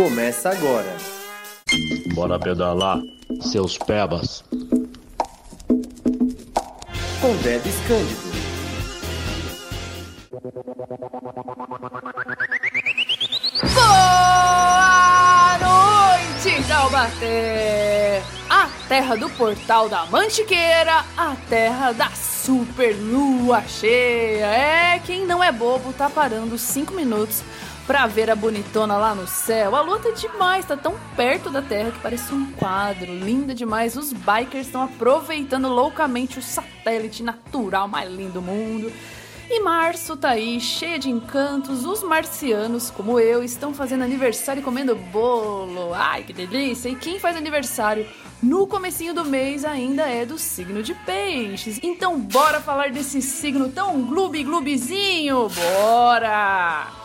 começa agora. Bora pedalar, seus pebas. Com Debs Cândido. Boa noite, Taubaté! A terra do portal da Mantiqueira, a terra da super lua cheia. É, quem não é bobo tá parando cinco minutos pra ver a bonitona lá no céu. A lua tá demais, tá tão perto da terra que parece um quadro. Linda demais. Os bikers estão aproveitando loucamente o satélite natural mais lindo do mundo. E março tá aí, cheia de encantos. Os marcianos, como eu, estão fazendo aniversário e comendo bolo. Ai, que delícia! E quem faz aniversário no comecinho do mês ainda é do signo de peixes. Então bora falar desse signo tão gloob gloobizinho? Bora!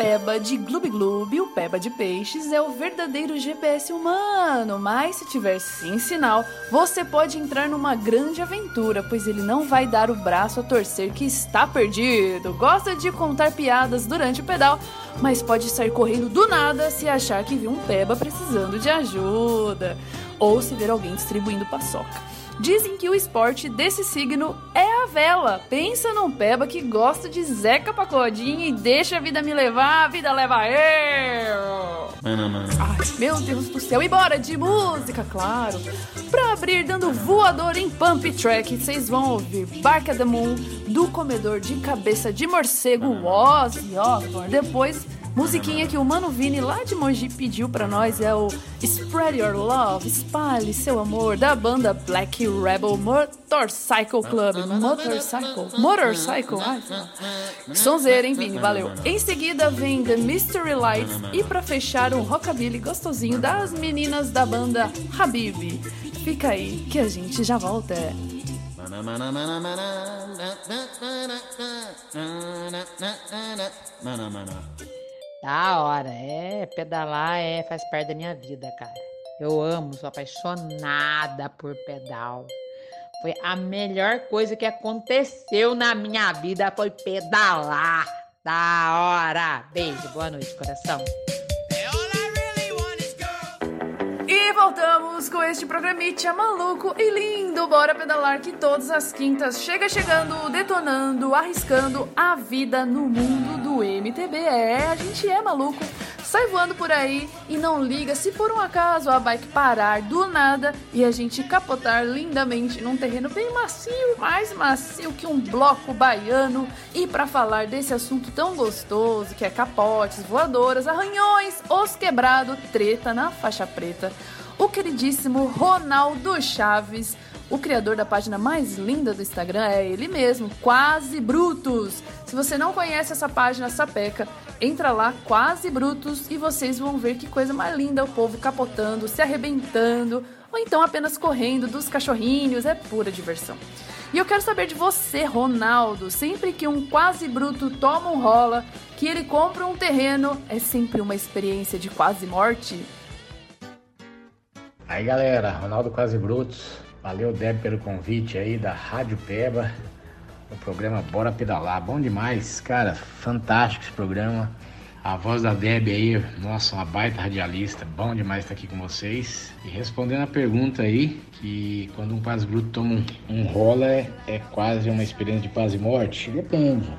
Peba de Gloob Gloob, o Peba de Peixes, é o verdadeiro GPS humano, mas se tiver sim sinal, você pode entrar numa grande aventura, pois ele não vai dar o braço a torcer que está perdido. Gosta de contar piadas durante o pedal, mas pode sair correndo do nada se achar que viu um Peba precisando de ajuda, ou se ver alguém distribuindo paçoca. Dizem que o esporte desse signo é a vela. Pensa num peba que gosta de Zeca Pagodinho e deixa a vida me levar, a vida leva eu. Ai, meu Deus do céu. E bora de música, claro. Pra abrir dando voador em pump track, vocês vão ouvir Barca the Moon do comedor de cabeça de morcego Ozzy Osbourne. Depois Musiquinha que o Mano Vini lá de Mogi pediu pra nós é o Spread Your Love, espalhe seu amor, da banda Black Rebel Motorcycle Club. Motorcycle? Motorcycle? Ai, sonzeira, hein, Vini? Valeu. Em seguida vem The Mystery Lights e pra fechar um rockabilly gostosinho das meninas da banda Habib. Fica aí que a gente já volta. Da hora, é, pedalar é, faz parte da minha vida, cara. Eu amo, sou apaixonada por pedal. Foi a melhor coisa que aconteceu na minha vida foi pedalar. Da hora. Beijo, boa noite, coração. E voltamos com este programite maluco e lindo. Bora pedalar que todas as quintas chega chegando, detonando, arriscando a vida no mundo do MTB. É, a gente é maluco. Sai voando por aí e não liga se por um acaso a bike parar do nada e a gente capotar lindamente num terreno bem macio, mais macio que um bloco baiano. E para falar desse assunto tão gostoso que é capotes, voadoras, arranhões, os quebrado, treta na faixa preta, o queridíssimo Ronaldo Chaves. O criador da página mais linda do Instagram é ele mesmo, Quase Brutos. Se você não conhece essa página sapeca, entra lá, Quase Brutos, e vocês vão ver que coisa mais linda o povo capotando, se arrebentando, ou então apenas correndo dos cachorrinhos, é pura diversão. E eu quero saber de você, Ronaldo. Sempre que um quase bruto toma um rola, que ele compra um terreno, é sempre uma experiência de quase morte? Aí galera, Ronaldo Quase Brutos, valeu Deb pelo convite aí da Rádio Peba, o programa Bora Pedalar, bom demais, cara, fantástico esse programa. A voz da Deb aí, nossa, uma baita radialista, bom demais estar aqui com vocês. E respondendo a pergunta aí, que quando um quase bruto toma um, um rola é, é quase uma experiência de quase morte? Depende.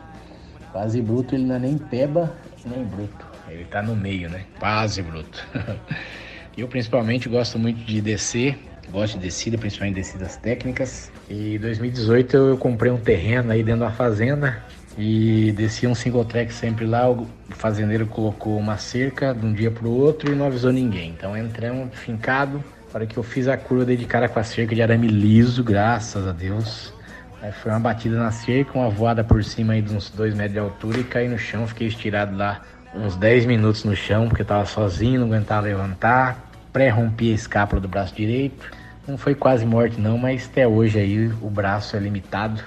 Quase bruto ele não é nem peba nem bruto, ele tá no meio, né? Quase bruto. Eu principalmente gosto muito de descer, gosto de descida, principalmente descidas técnicas. E em 2018 eu comprei um terreno aí dentro da fazenda e desci um single track sempre lá. O fazendeiro colocou uma cerca de um dia pro outro e não avisou ninguém. Então entramos fincado. Na hora que eu fiz a curva, dei de cara com a cerca de arame liso, graças a Deus. Aí foi uma batida na cerca, uma voada por cima aí de uns 2 metros de altura e caí no chão. Fiquei estirado lá uns 10 minutos no chão, porque eu tava sozinho, não aguentava levantar. Pré-rompi a escápula do braço direito. Não foi quase morte não, mas até hoje aí o braço é limitado.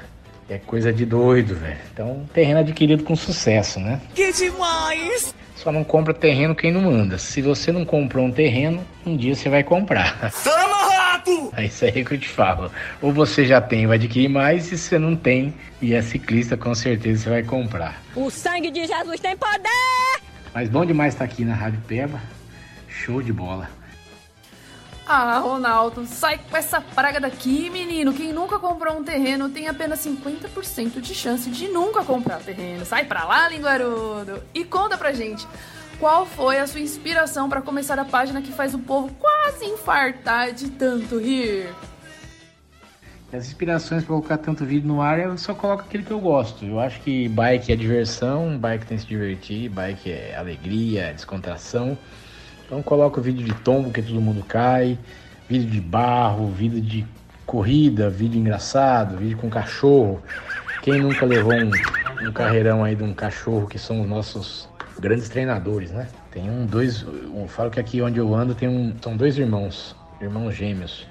É coisa de doido, velho. Então, terreno adquirido com sucesso, né? Que demais! Só não compra terreno quem não manda. Se você não comprou um terreno, um dia você vai comprar. rato! É isso aí que eu te falo. Ou você já tem, vai adquirir mais, e se você não tem e é ciclista, com certeza você vai comprar. O sangue de Jesus tem poder! Mas bom demais estar aqui na Rádio Peba. Show de bola. Ah, Ronaldo, sai com essa praga daqui, menino. Quem nunca comprou um terreno tem apenas 50% de chance de nunca comprar terreno. Sai pra lá, linguarudo. E conta pra gente, qual foi a sua inspiração para começar a página que faz o povo quase infartar de tanto rir? As inspirações para colocar tanto vídeo no ar, eu só coloco aquele que eu gosto. Eu acho que bike é diversão, bike tem que se divertir, bike é alegria, descontração. Então coloco vídeo de tombo que todo mundo cai, vídeo de barro, vídeo de corrida, vídeo engraçado, vídeo com cachorro. Quem nunca levou um, um carreirão aí de um cachorro que são os nossos grandes treinadores, né? Tem um, dois, eu falo que aqui onde eu ando tem um, são dois irmãos, irmãos gêmeos.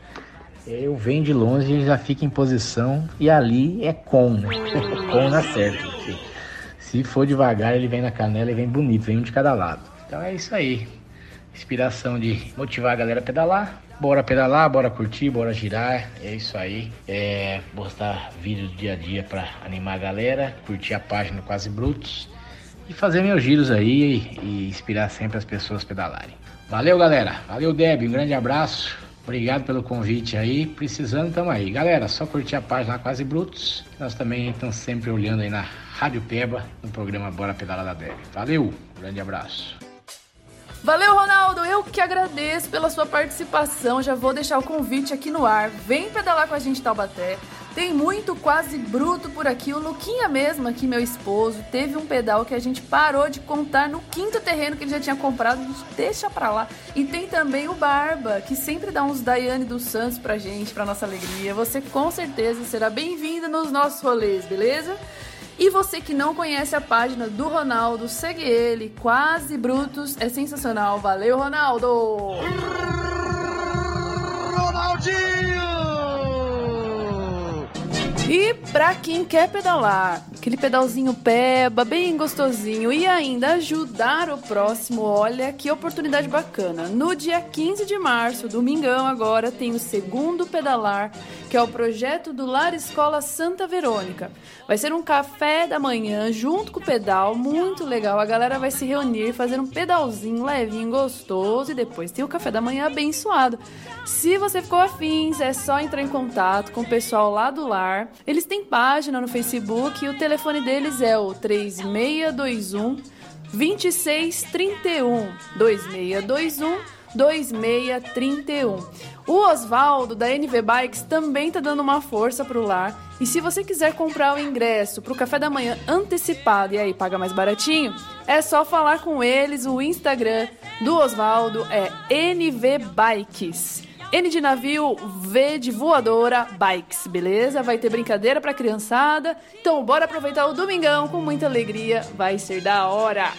Eu venho de longe e já fica em posição e ali é com, com na certa. Se for devagar, ele vem na canela e vem bonito, vem um de cada lado. Então é isso aí inspiração de motivar a galera a pedalar. Bora pedalar, bora curtir, bora girar. É isso aí. É, postar vídeos do dia a dia para animar a galera, curtir a página Quase Brutos e fazer meus giros aí e, e inspirar sempre as pessoas a pedalarem. Valeu, galera. Valeu, Deb. Um grande abraço. Obrigado pelo convite aí. Precisando, tamo aí. Galera, só curtir a página Quase Brutos. Nós também estamos sempre olhando aí na Rádio Peba, no programa Bora Pedalar da Deb. Valeu, grande abraço. Valeu, Ronaldo! Eu que agradeço pela sua participação. Já vou deixar o convite aqui no ar. Vem pedalar com a gente Taubaté. Tem muito quase bruto por aqui. O Luquinha mesmo, aqui, meu esposo, teve um pedal que a gente parou de contar no quinto terreno que ele já tinha comprado. Deixa pra lá. E tem também o Barba, que sempre dá uns Daiane dos Santos pra gente, pra nossa alegria. Você com certeza será bem-vindo nos nossos rolês, beleza? E você que não conhece a página do Ronaldo, segue ele, Quase Brutos, é sensacional. Valeu, Ronaldo! E pra quem quer pedalar, aquele pedalzinho peba, bem gostosinho e ainda ajudar o próximo, olha que oportunidade bacana. No dia 15 de março, domingão agora, tem o segundo pedalar, que é o projeto do Lar Escola Santa Verônica. Vai ser um café da manhã junto com o pedal, muito legal. A galera vai se reunir, fazer um pedalzinho levinho, gostoso e depois tem o café da manhã abençoado. Se você ficou afim, é só entrar em contato com o pessoal lá do lar. Eles têm página no Facebook e o telefone deles é o 3621 2631 2621 2631. O Oswaldo da NV Bikes também tá dando uma força pro lar. E se você quiser comprar o ingresso pro café da manhã antecipado e aí paga mais baratinho, é só falar com eles. O Instagram do Oswaldo é NV Bikes. N de navio, V de voadora, bikes, beleza? Vai ter brincadeira pra criançada. Então bora aproveitar o domingão com muita alegria, vai ser da hora.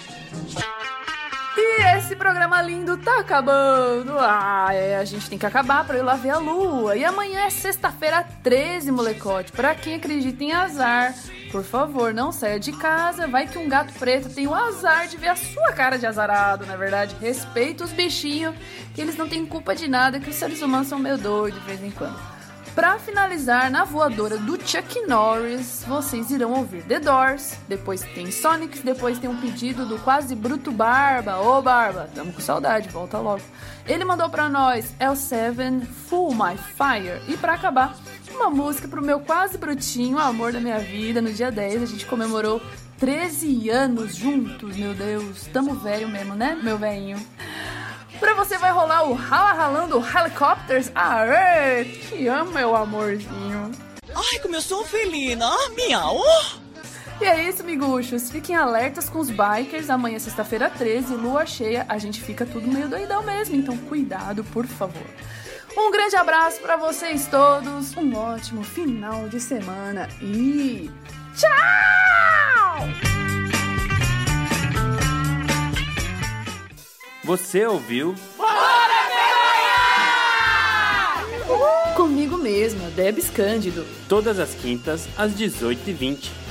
E esse programa lindo tá acabando. Ah, é, a gente tem que acabar pra ir lá ver a lua. E amanhã é sexta-feira 13, molecote. Pra quem acredita em azar, por favor, não saia de casa. Vai que um gato preto tem o azar de ver a sua cara de azarado, na é verdade. Respeita os bichinhos, que eles não têm culpa de nada, que os seres humanos são meio doidos de vez em quando. Para finalizar, na voadora do Chuck Norris, vocês irão ouvir The Doors, depois tem Sonics, depois tem um pedido do quase bruto Barba. Ô Barba, tamo com saudade, volta logo. Ele mandou para nós L7 Full My Fire e para acabar, uma música pro meu quase brutinho, amor da minha vida. No dia 10 a gente comemorou 13 anos juntos, meu Deus. Tamo velho mesmo, né, meu velhinho? Pra você vai rolar o Rala Ralando Helicopters. Aê! Te amo, meu amorzinho. Ai, como eu sou felina. Ah, miau. E é isso, miguxos. Fiquem alertas com os bikers. Amanhã, sexta-feira 13, lua cheia. A gente fica tudo meio doidão mesmo. Então, cuidado, por favor. Um grande abraço para vocês todos. Um ótimo final de semana. E tchau! Você ouviu? Bora Comigo mesma, Debs Cândido. Todas as quintas, às 18h20